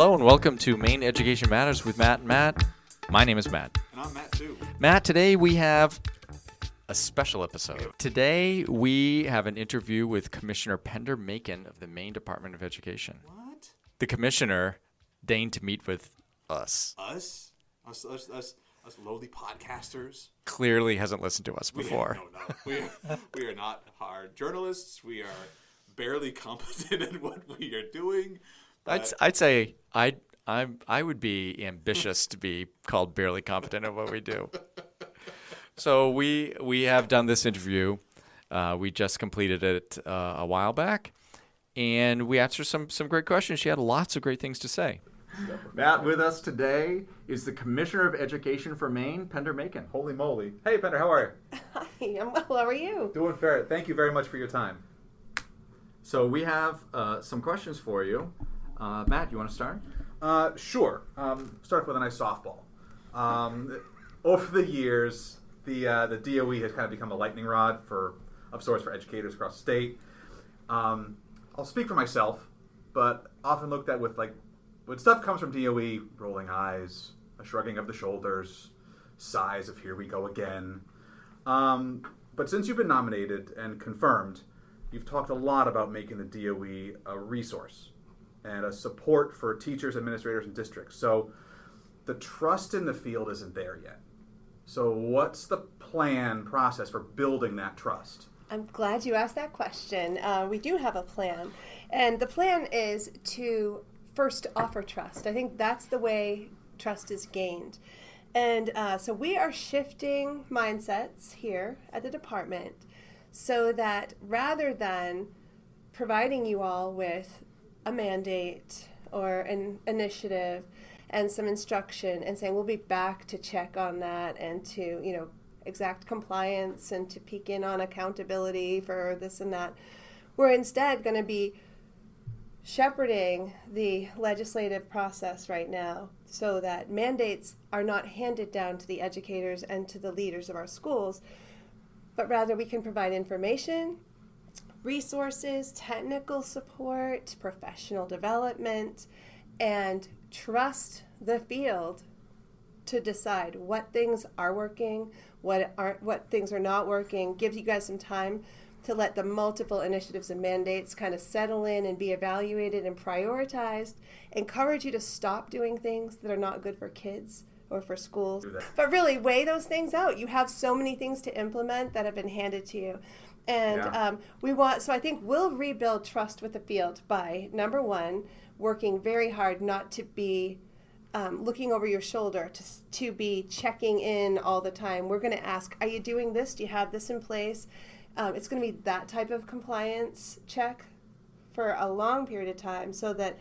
Hello and welcome to Maine Education Matters with Matt and Matt. My name is Matt. And I'm Matt too. Matt, today we have a special episode. Today we have an interview with Commissioner Pender Makin of the Maine Department of Education. What? The commissioner deigned to meet with us. Us? Us? Us? Us? Us lowly podcasters? Clearly hasn't listened to us We- before. no, no. We are, we are not hard journalists. We are barely competent at what we are doing. I'd, s- I'd say I I'm I would be ambitious to be called barely competent at what we do. So we we have done this interview. Uh, we just completed it uh, a while back, and we asked her some some great questions. She had lots of great things to say. Matt, with us today is the Commissioner of Education for Maine, Pender Makin. Holy moly. Hey, Pender, how are you? Hi, I'm well. How are you? Doing fair. Thank you very much for your time. So we have uh, some questions for you. Uh, Matt, you want to start? Uh, sure. Um, start with a nice softball. Um, over the years, the uh, the DOE has kind of become a lightning rod for of sorts for educators across the state. Um, I'll speak for myself, but often looked at with like when stuff comes from DOE, rolling eyes, a shrugging of the shoulders, sighs of "here we go again." Um, but since you've been nominated and confirmed, you've talked a lot about making the DOE a resource and a support for teachers, administrators, and districts. So the trust in the field isn't there yet. So what's the plan process for building that trust? I'm glad you asked that question. Uh, we do have a plan, and the plan is to first offer trust. I think that's the way trust is gained. And uh, so we are shifting mindsets here at the department so that rather than providing you all with a mandate or an initiative and some instruction and saying we'll be back to check on that and to you know exact compliance and to peek in on accountability for this and that. We're instead going to be shepherding the legislative process right now so that mandates are not handed down to the educators and to the leaders of our schools but rather we can provide information resources, technical support, professional development, and trust the field to decide what things are working, what aren't, what things are not working. Gives you guys some time to let the multiple initiatives and mandates kind of settle in and be evaluated and prioritized. Encourage you to stop doing things that are not good for kids or for schools. But really weigh those things out. You have so many things to implement that have been handed to you. And Yeah. um, we want, so I think we'll rebuild trust with the field by number one, working very hard not to be um, looking over your shoulder, to, to be checking in all the time. We're going to ask, Are you doing this? Do you have this in place? Um, it's going to be that type of compliance check for a long period of time so that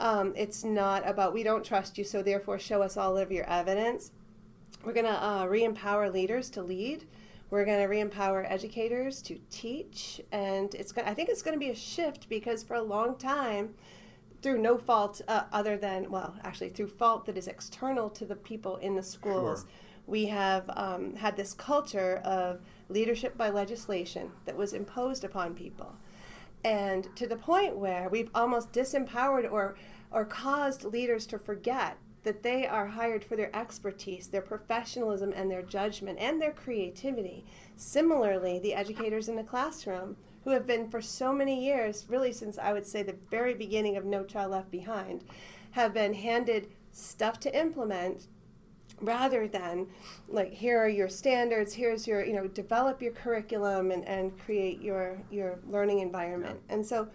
um, it's not about we don't trust you, so therefore show us all of your evidence. We're going to uh, re empower leaders to lead. We're going to re-empower educators to teach, and it's. Go- I think it's going to be a shift because for a long time, through no fault uh, other than well, actually through fault that is external to the people in the schools, Sure. we have um, had this culture of leadership by legislation that was imposed upon people, and to the point where we've almost disempowered or or caused leaders to forget that they are hired for their expertise, their professionalism, and their judgment and their creativity. Similarly, the educators in the classroom, who have been for so many years, really since I would say the very beginning of No Child Left Behind, have been handed stuff to implement rather than like here are your standards here's your you know develop your curriculum and, and create your your learning environment and so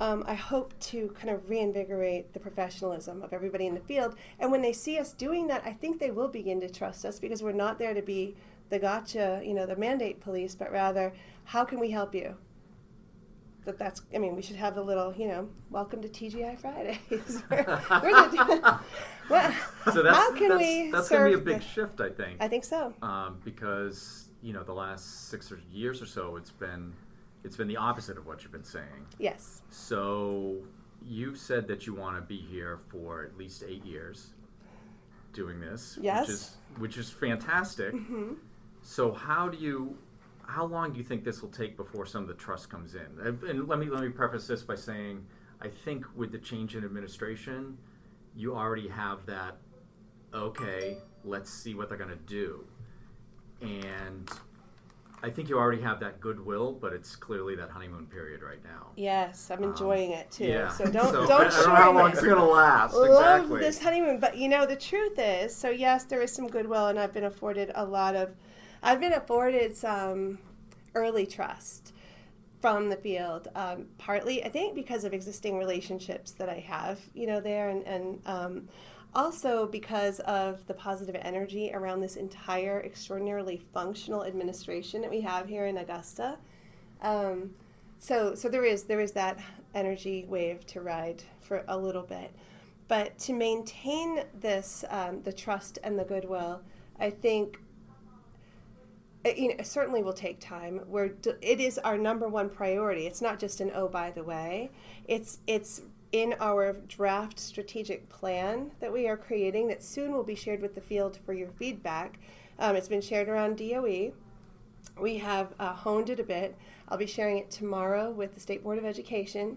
um, I hope to kind of reinvigorate the professionalism of everybody in the field. And when they see us doing that, I think they will begin to trust us because we're not there to be the gotcha, you know, the mandate police, but rather, how can we help you? That that's, I mean, we should have the little, you know, welcome to TGI Fridays. we're, we're the, well, So that's how can that's, we that's going to be a big the- shift, I think, I think so. um, because you know the last six or years or so, it's been it's been the opposite of what you've been saying. Yes. So you've said that you want to be here for at least eight years doing this, Yes. which is which is fantastic. hmm So how do you how long do you think this will take before some of the trust comes in? And- And let me let me preface this by saying I think with the change in administration, you already have that. Okay, let's see what they're gonna do, and I think you already have that goodwill, but it's clearly that honeymoon period right now. Yes, I'm enjoying it too. Um, Yeah. So don't So don't I, I don't know how long it's gonna last. Love exactly. this honeymoon, but you know the truth is, so yes, there is some goodwill, and I've been afforded a lot of, I've been afforded some early trust from the field. Um, partly, I think, because of existing relationships that I have, you know, there, and and um, also because of the positive energy around this entire extraordinarily functional administration that we have here in Augusta. Um, so so there is there is that energy wave to ride for a little bit, but to maintain this um, the trust and the goodwill, I think. It, you know, it certainly will take time. We're, it is our number one priority. It's not just an oh by the way. It's it's in our draft strategic plan that we are creating that soon will be shared with the field for your feedback. Um, it's been shared around DOE. We have uh, honed it a bit. I'll be sharing it tomorrow with the State Board of Education.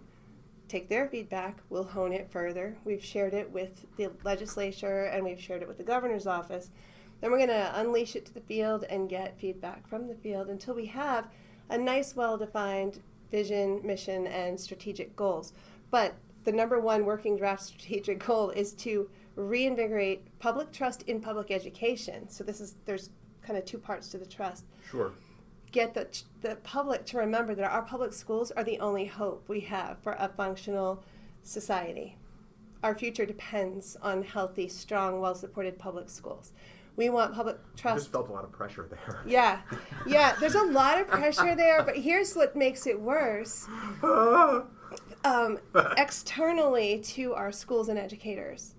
Take their feedback. We'll hone it further. We've shared it with the legislature and we've shared it with the governor's office. Then we're going to unleash it to the field and get feedback from the field until we have a nice, well defined vision, mission, and strategic goals. But the number one working draft strategic goal is to reinvigorate public trust in public education. So this is there's kind of two parts to the trust. Sure. Get the the public to remember that our public schools are the only hope we have for a functional society. Our future depends on healthy, strong, well-supported public schools. We want public I trust. just felt a lot of pressure there. Yeah, yeah. There's a lot of pressure there, but here's what makes it worse. Um, externally to our schools and educators,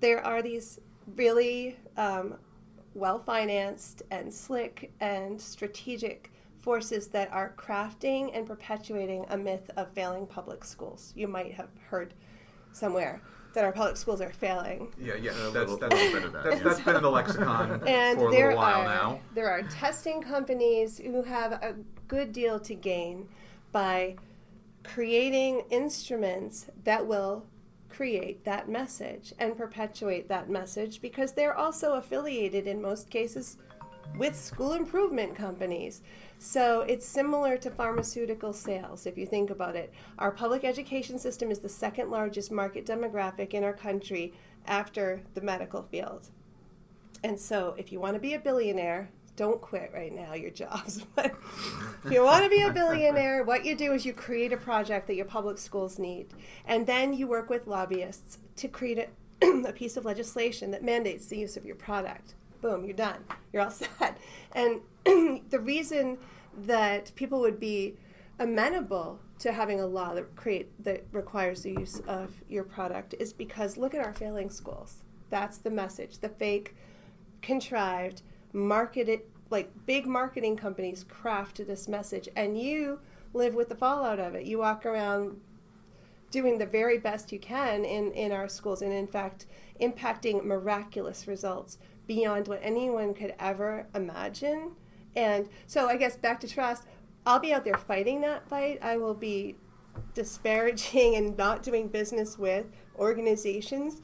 there are these really um, well financed and slick and strategic forces that are crafting and perpetuating a myth of failing public schools. You might have heard somewhere that our public schools are failing. Yeah, yeah. A That's, little- that's, little that, that's, yeah. that's been in the lexicon And for a there little while are now. there are testing companies who have a good deal to gain by creating instruments that will create that message and perpetuate that message because they're also affiliated in most cases with school improvement companies. So it's similar to pharmaceutical sales if you think about it. Our public education system is the second largest market demographic in our country after the medical field. And so, if you want to be a billionaire, don't quit right now your jobs. If you want to be a billionaire, what you do is you create a project that your public schools need. And then you work with lobbyists to create a, a piece of legislation that mandates the use of your product. Boom, you're done. You're all set. And the reason that people would be amenable to having a law that create that requires the use of your product is because look at our failing schools. That's the message. The fake, contrived, marketed like big marketing companies craft this message, and you live with the fallout of it. You walk around doing the very best you can in, in our schools, and in fact, impacting miraculous results beyond what anyone could ever imagine. And so, I guess back to trust, I'll be out there fighting that fight. I will be disparaging and not doing business with organizations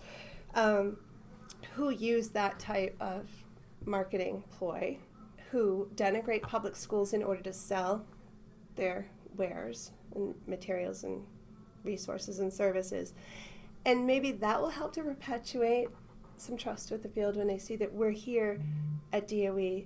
um, who use that type of marketing ploy, who denigrate public schools in order to sell their wares and materials and resources and services. And maybe that will help to perpetuate some trust with the field when they see that we're here at DOE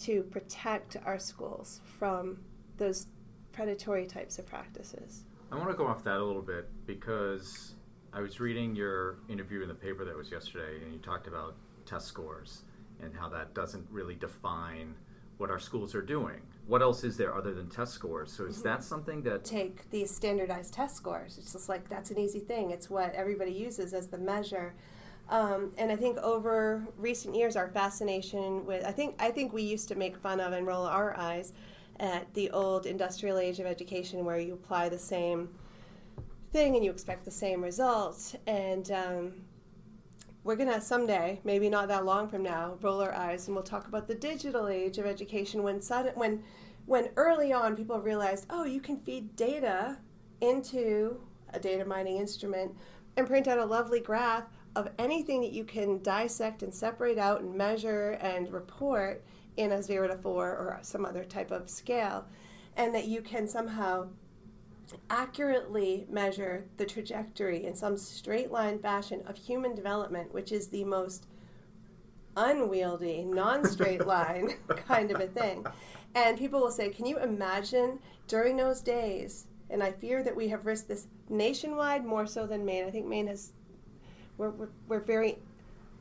to protect our schools from those predatory types of practices. I want to go off that a little bit because I was reading your interview in the paper that was yesterday, and you talked about test scores and how that doesn't really define what our schools are doing. What else is there other than test scores? So is that something that take these standardized test scores. It's just like that's an easy thing. It's what everybody uses as the measure. Um, and I think over recent years, our fascination with I think I think we used to make fun of and roll our eyes at the old industrial age of education, where you apply the same thing and you expect the same results. And um, we're gonna someday, maybe not that long from now, roll our eyes and we'll talk about the digital age of education when sudden when when early on people realized, oh, you can feed data into a data mining instrument and print out a lovely graph of anything that you can dissect and separate out and measure and report in a zero to four or some other type of scale, and that you can somehow accurately measure the trajectory in some straight line fashion of human development, which is the most unwieldy, non straight line kind of a thing. And people will say, Can you imagine during those days? And I fear that we have risked this nationwide more so than Maine. I think Maine has, we're, we're, we're very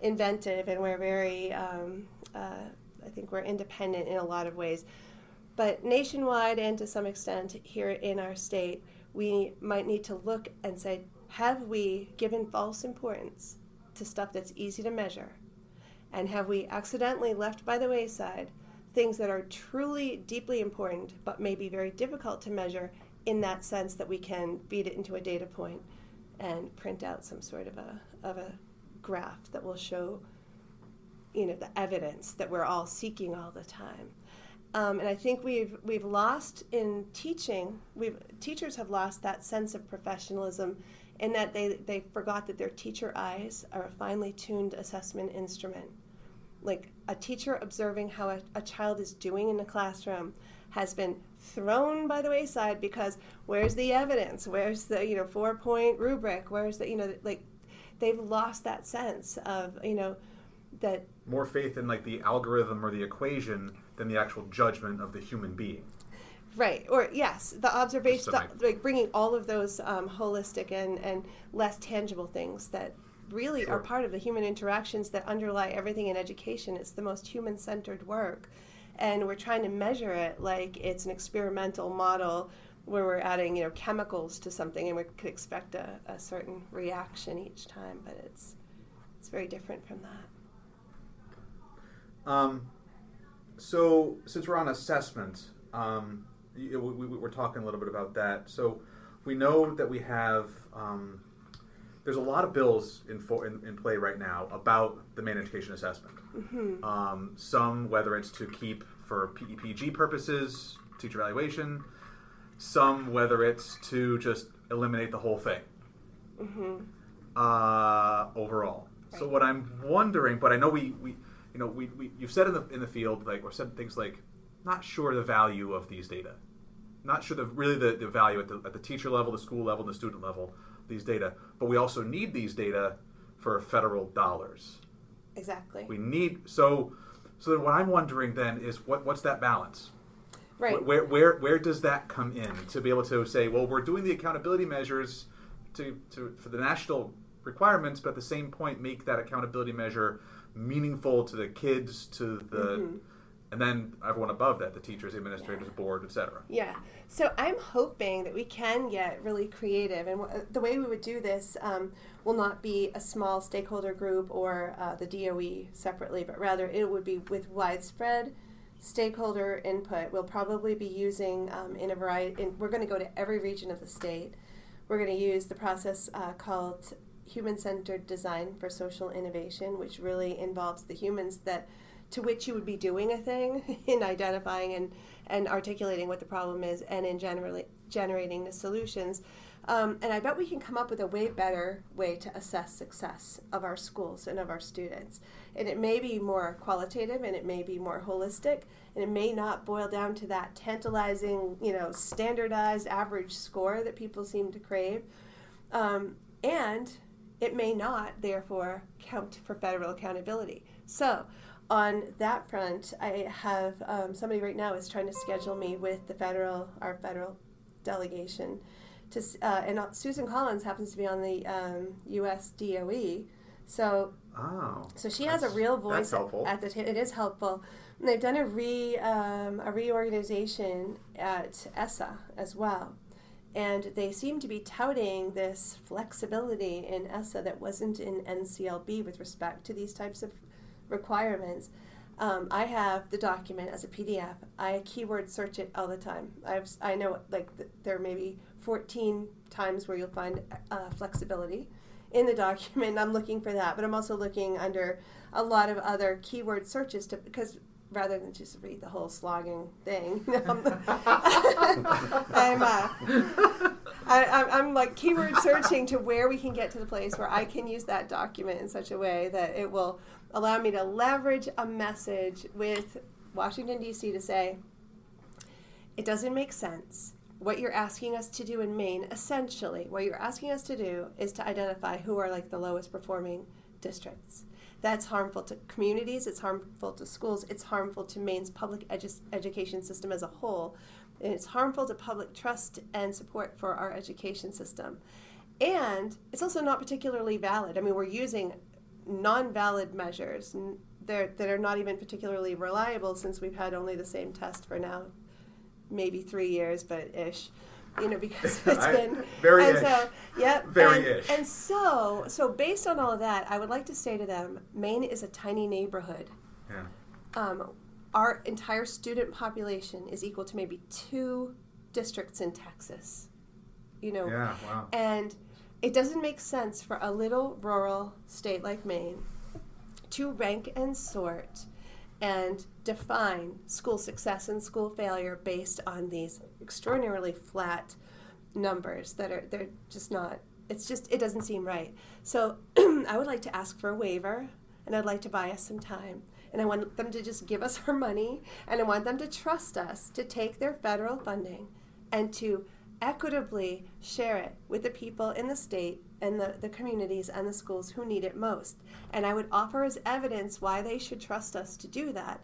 inventive and we're very, um, uh, I think we're independent in a lot of ways. But nationwide and to some extent here in our state, we might need to look and say, have we given false importance to stuff that's easy to measure? And have we accidentally left by the wayside things that are truly deeply important but may be very difficult to measure in that sense that we can feed it into a data point and print out some sort of a, of a graph that will show you know the evidence that we're all seeking all the time um, and I think we've we've lost in teaching. We've teachers have lost that sense of professionalism, in that they they forgot that their teacher eyes are a finely tuned assessment instrument. Like a teacher observing how a, a child is doing in the classroom has been thrown by the wayside because where's the evidence? Where's the you know four point rubric? Where's the you know like they've lost that sense of you know that more faith in like the algorithm or the equation than the actual judgment of the human being. Right. Or yes, the observation, the, like bringing all of those um, holistic and and less tangible things that really Sure. are part of the human interactions that underlie everything in education. It's the most human centered work, and we're trying to measure it like it's an experimental model where we're adding you know chemicals to something and we could expect a, a certain reaction each time, but it's it's very different from that. Um, so since we're on assessment, um, we, we, we're talking a little bit about that. So we know that we have um, there's a lot of bills in, for, in in play right now about the Maine education assessment. Um, some whether it's to keep for PEPG purposes, teacher evaluation. Some whether it's to just eliminate the whole thing. Mhm. uh, overall. Right. So what I'm wondering, but I know we, we you know, we, we you've said in the in the field like or said things like not sure the value of these data, not sure the really the, the value at the at the teacher level, the school level, the student level, these data. But we also need these data for federal dollars. Exactly. We need so so then what I'm wondering then is what what's that balance? right. Where, where where does that come in to be able to say, well, we're doing the accountability measures to, to for the national requirements, but at the same point make that accountability measure meaningful to the kids, to the and then everyone above that, the teachers, the administrators, board, etc. Yeah. So I'm hoping that we can get really creative, and wh- the way we would do this um, will not be a small stakeholder group or uh, the DOE separately, but rather it would be with widespread stakeholder input. We'll probably be using um, in a variety. In, we're going to go to every region of the state. We're going to use the process uh, called human-centered design for social innovation, which really involves the humans that to which you would be doing a thing in identifying and, and articulating what the problem is and in generally generating the solutions. Um, and I bet we can come up with a way better way to assess success of our schools and of our students. And it may be more qualitative and it may be more holistic and it may not boil down to that tantalizing, you know, standardized average score that people seem to crave. Um, and it may not, therefore, count for federal accountability. So, on that front, I have um, somebody right now is trying to schedule me with the federal, our federal delegation, to uh, and uh, Susan Collins happens to be on the um, U.S. DOE, so Oh, so she has a real voice at, the t- it is helpful. And they've done a re um, a reorganization at ESSA as well, and they seem to be touting this flexibility in ESSA that wasn't in NCLB with respect to these types of requirements. Um, I have the document as a PDF. I keyword search it all the time. I've I know like th- there may be 14 times where you'll find uh, flexibility in the document. I'm looking for that, but I'm also looking under a lot of other keyword searches to because rather than just read the whole slogging thing, I'm, I'm, uh, I, I'm, I'm like keyword searching to where we can get to the place where I can use that document in such a way that it will allow me to leverage a message with Washington, D.C. to say, it doesn't make sense. What you're asking us to do in Maine, essentially, what you're asking us to do is to identify who are like the lowest performing districts. That's harmful to communities, it's harmful to schools, it's harmful to Maine's public edu- education system as a whole, and it's harmful to public trust and support for our education system. And it's also not particularly valid. I mean, we're using non valid measures that are not even particularly reliable since we've had only the same test for now maybe three years, but ish. You know, because it's been very and ish. so yep. Very and, ish. And so so based on all of that, I would like to say to them, Maine is a tiny neighborhood. Yeah. Um, our entire student population is equal to maybe two districts in Texas. You know, Yeah. Wow. and it doesn't make sense for a little rural state like Maine to rank and sort and define school success and school failure based on these extraordinarily flat numbers that are they're just not it's just it doesn't seem right. So I would like to ask for a waiver and I'd like to buy us some time. And I want them to just give us our money and I want them to trust us to take their federal funding and to equitably share it with the people in the state and the, the communities and the schools who need it most. And I would offer as evidence why they should trust us to do that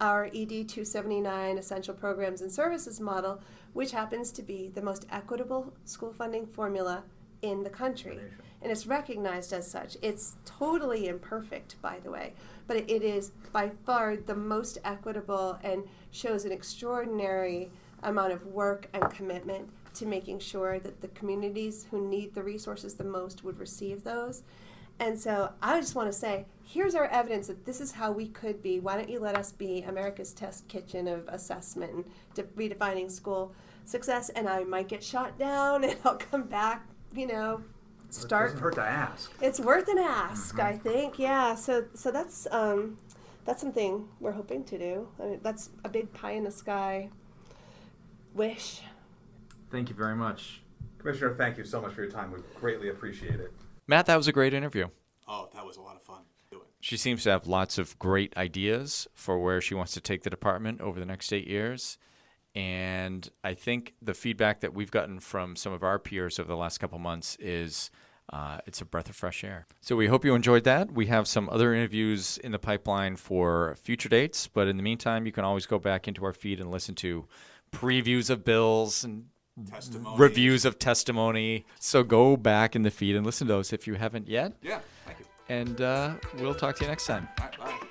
our ED 279 Essential Programs and Services model, which happens to be the most equitable school funding formula in the country. And it's recognized as such. It's totally imperfect, by the way, but it is by far the most equitable and shows an extraordinary amount of work and commitment to making sure that the communities who need the resources the most would receive those. And so I just want to say, here's our evidence that this is how we could be. Why don't you let us be America's test kitchen of assessment and de- redefining school success? And I might get shot down, and I'll come back. You know, It start. doesn't hurt to ask. It's worth an ask, I think. Yeah. So so that's um, that's something we're hoping to do. I mean, that's a big pie in the sky wish. Thank you very much. Commissioner, thank you so much for your time. We greatly appreciate it. Matt, that was a great interview. Oh, that was a lot of fun. She seems to have lots of great ideas for where she wants to take the department over the next eight years. And I think the feedback that we've gotten from some of our peers over the last couple months is uh, it's a breath of fresh air. So we hope you enjoyed that. We have some other interviews in the pipeline for future dates, but in the meantime, you can always go back into our feed and listen to previews of bills and Testimony. reviews of testimony. So go back in the feed and listen to those if you haven't yet. Yeah. Thank you. And uh, we'll talk to you next time. All right. Bye.